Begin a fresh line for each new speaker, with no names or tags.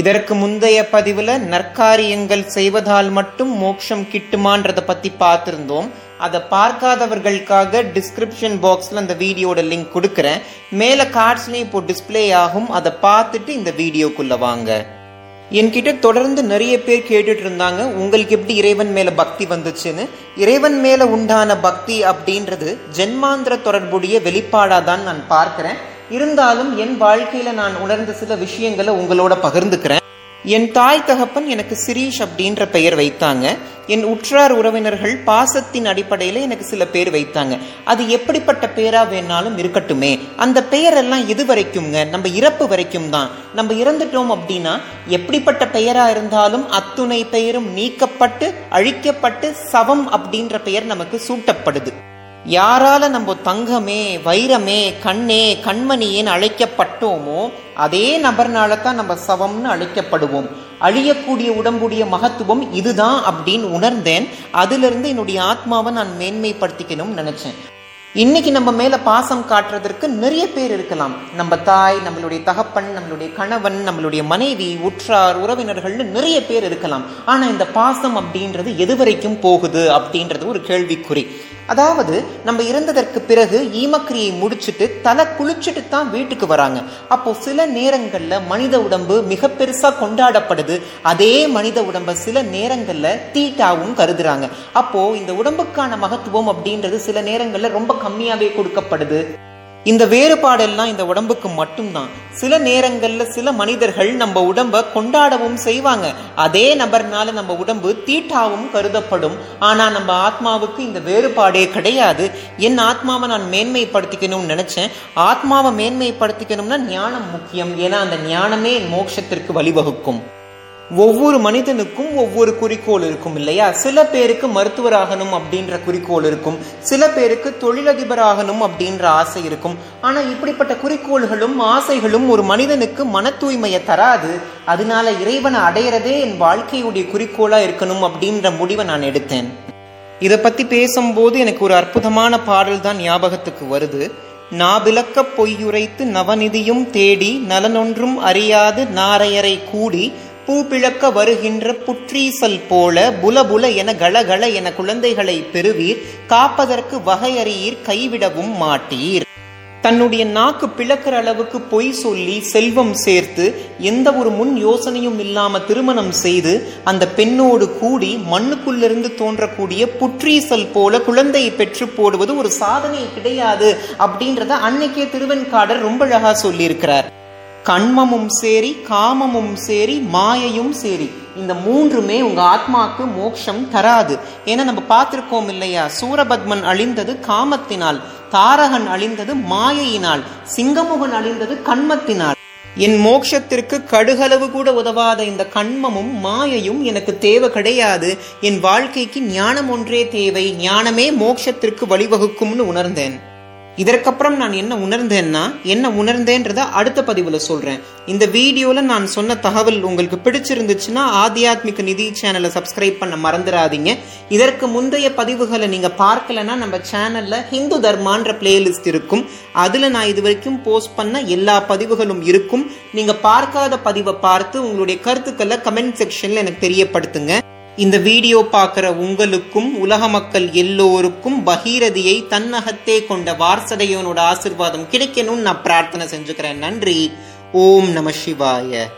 இதற்கு முந்தைய பதிவில் நற்காரியங்கள் செய்வதால் மட்டும் மோட்சம் கிட்டுமான்றதை பற்றி பார்த்துருந்தோம். அதை பார்க்காதவர்களுக்காக டிஸ்கிரிப்ஷன் பாக்ஸில் அந்த வீடியோட லிங்க் கொடுக்குறேன். மேலே கார்ட்ஸ்லேயும் இப்போ டிஸ்பிளே ஆகும். அதை பார்த்துட்டு இந்த வீடியோக்குள்ளே வாங்க. என்கிட்ட தொடர்ந்து நிறைய பேர் கேட்டுட்டு இருந்தாங்க. உங்களுக்கு எப்படி இறைவன் மேலே பக்தி வந்துச்சுன்னு. இறைவன் மேலே உண்டான பக்தி அப்படின்றது ஜென்மாந்திர தொடர்புடைய வெளிப்பாடாக தான் நான் பார்க்குறேன். இருந்தாலும் என் வாழ்க்கையில நான் உணர்ந்த சில விஷயங்களை உங்களோட பகிர்ந்துக்கிறேன். என் தாய் தகப்பன் எனக்கு சிரீஷ் அப்படின்ற பெயர் வைத்தாங்க. என் உற்றார் உறவினர்கள் பாசத்தின் அடிப்படையில எனக்கு சில பேர் வைத்தாங்க. அது எப்படிப்பட்ட பேரா வேணாலும் இருக்கட்டுமே. அந்த பெயரெல்லாம் இது வரைக்கும்ங்க? நம்ம இறப்பு வரைக்கும் தான். நம்ம இறந்துட்டோம் அப்படின்னா எப்படிப்பட்ட பெயரா இருந்தாலும் அத்துணை பெயரும் நீக்கப்பட்டு அழிக்கப்பட்டு சவம் அப்படின்ற பெயர் நமக்கு சூட்டப்படுது. யாரால நம்ம தங்கமே வைரமே கண்ணே கண்மணியேன்னு அழைக்கப்பட்டோமோ அதே நபர்னால தான் நம்ம சவம்னு அழைக்கப்படுவோம். அழியக்கூடிய உடம்புடைய மகத்துவம் இதுதான் அப்படின்னு உணர்ந்தேன். அதிலிருந்து என்னுடைய ஆத்மாவை நான் மேன்மைப்படுத்திக்கணும்னு நினைச்சேன். இன்னைக்கு நம்ம மேல பாசம் காட்டுறதற்கு நிறைய பேர் இருக்கலாம். நம்ம தாய் நம்மளுடைய தகப்பன் நம்மளுடைய கணவன் நம்மளுடைய மனைவி உற்றார் உறவினர்கள்னு நிறைய பேர் இருக்கலாம். ஆனா இந்த பாசம் அப்படின்றது எது வரைக்கும் போகுது அப்படின்றது ஒரு கேள்விக்குறி. அதாவது நம்ம இறந்ததற்கு பிறகு ஈமக்கிரியை முடிச்சுட்டு தலை குளிச்சுட்டு தான் வீட்டுக்கு வராங்க. அப்போ சில நேரங்கள்ல மனித உடம்பு மிக பெருசா கொண்டாடப்படுது. அதே மனித உடம்ப சில நேரங்கள்ல தீட்டாவும் கருதுறாங்க. அப்போ இந்த உடம்புக்கான மகத்துவம் அப்படின்றது சில நேரங்கள்ல ரொம்ப கம்மியாகவே கொடுக்கப்படுது. இந்த வேறுபாடெல்லாம் இந்த உடம்புக்கு மட்டும்தான். சில நேரங்கள்ல சில மனிதர்கள் நம்ம உடம்ப கொண்டாடவும் செய்வாங்க. அதே நபர்னால நம்ம உடம்பு தீட்டாவும் கருதப்படும். ஆனா நம்ம ஆத்மாவுக்கு இந்த வேறுபாடே கிடையாது. என் ஆத்மாவை நான் மேன்மைப்படுத்திக்கணும்னு நினைச்சேன். ஆத்மாவை மேன்மைப்படுத்திக்கணும்னா ஞானம் முக்கியம். ஏன்னா அந்த ஞானமே மோட்சத்திற்கு வழிவகுக்கும். ஒவ்வொரு மனிதனுக்கும் ஒவ்வொரு குறிக்கோள் இருக்கும் இல்லையா? சில பேருக்கு மருத்துவராகணும் அப்படின்ற குறிக்கோள் இருக்கும். சில பேருக்கு தொழிலதிபர் ஆகணும் அப்படின்ற ஆசை இருக்கும். ஆனா இப்படிப்பட்ட குறிக்கோள்களும் ஆசைகளும் ஒரு மனிதனுக்கு மன தூய்மையை தராது. அதனால இறைவனை அடையிறதே என் வாழ்க்கையுடைய குறிக்கோளா இருக்கணும் அப்படின்ற முடிவை நான் எடுத்தேன். இதை பத்தி பேசும்போது எனக்கு ஒரு அற்புதமான பாடல் தான் ஞாபகத்துக்கு வருது. நாபிலக்க பொய்யுரைத்து நவநிதியும் தேடி நலனொன்றும் அறியாது நாரையரை கூடி பூபிழக்க வருகின்ற புற்றீசல் போல புலபுல என கலகல என குழந்தைகளை பெறுவீர். காப்பதற்கு வகையறியீர் கைவிடவும் மாட்டீர். தன்னுடைய நாக்கு பிளக்கிற அளவுக்கு பொய் சொல்லி செல்வம் சேர்த்து எந்த ஒரு முன் யோசனையும் இல்லாம திருமணம் செய்து அந்த பெண்ணோடு கூடி மண்ணுக்குள்ளிருந்து தோன்றக்கூடிய புற்றீசல் போல குழந்தையை பெற்று போடுவது ஒரு சாதனை கிடையாது அப்படின்றத அன்னைக்கே திருவெண்காடர் ரொம்ப அழகா சொல்லியிருக்கிறார். கண்மமும் சேரி காமமும் சேரி மாயையும் சேரி. இந்த மூன்றுமே உங்க ஆத்மாக்கு மோட்சம் தராது. ஏன்னா நம்ம பார்த்திருக்கோம் இல்லையா? சூரபத்மன் அழிந்தது காமத்தினால் தாரகன் அழிந்தது மாயையினால் சிங்கமுகன் அழிந்தது கண்மத்தினால். என் மோட்சத்திற்கு கடுகளவு கூட உதவாத இந்த கண்மமும் மாயையும் எனக்கு தேவை கிடையாது. என் வாழ்க்கைக்கு ஞானம் ஒன்றே தேவை. ஞானமே மோட்சத்திற்கு வழிவகுக்கும்னு உணர்ந்தேன். இதற்கப்புறம் நான் என்ன உணர்ந்தேன்னா என்ன உணர்ந்தேன்றத அடுத்த பதிவில் சொல்கிறேன் இந்த வீடியோவில் நான் சொன்ன தகவல் உங்களுக்கு பிடிச்சிருந்துச்சுன்னா ஆத்தியாத்மிக நிதி சேனலை சப்ஸ்கிரைப் பண்ண மறந்துடாதீங்க. இதற்கு முந்தைய பதிவுகளை நீங்கள் பார்க்கலன்னா நம்ம சேனலில் ஹிந்து தர்மான்ற பிளேலிஸ்ட் இருக்கும். அதில் நான் இது வரைக்கும் போஸ்ட் பண்ண எல்லா பதிவுகளும் இருக்கும். நீங்கள் பார்க்காத பதிவை பார்த்து உங்களுடைய கருத்துக்களை கமெண்ட் செக்ஷனில் எனக்கு தெரியப்படுத்துங்க. இந்த வீடியோ பார்க்குற உங்களுக்கும் உலக மக்கள் எல்லோருக்கும் பகீரதியை தன்னகத்தே கொண்ட வார்சதையோனோட ஆசிர்வாதம் கிடைக்கணும்னு நான் பிரார்த்தனை செஞ்சுக்கிறேன். நன்றி. ஓம் நம சிவாய.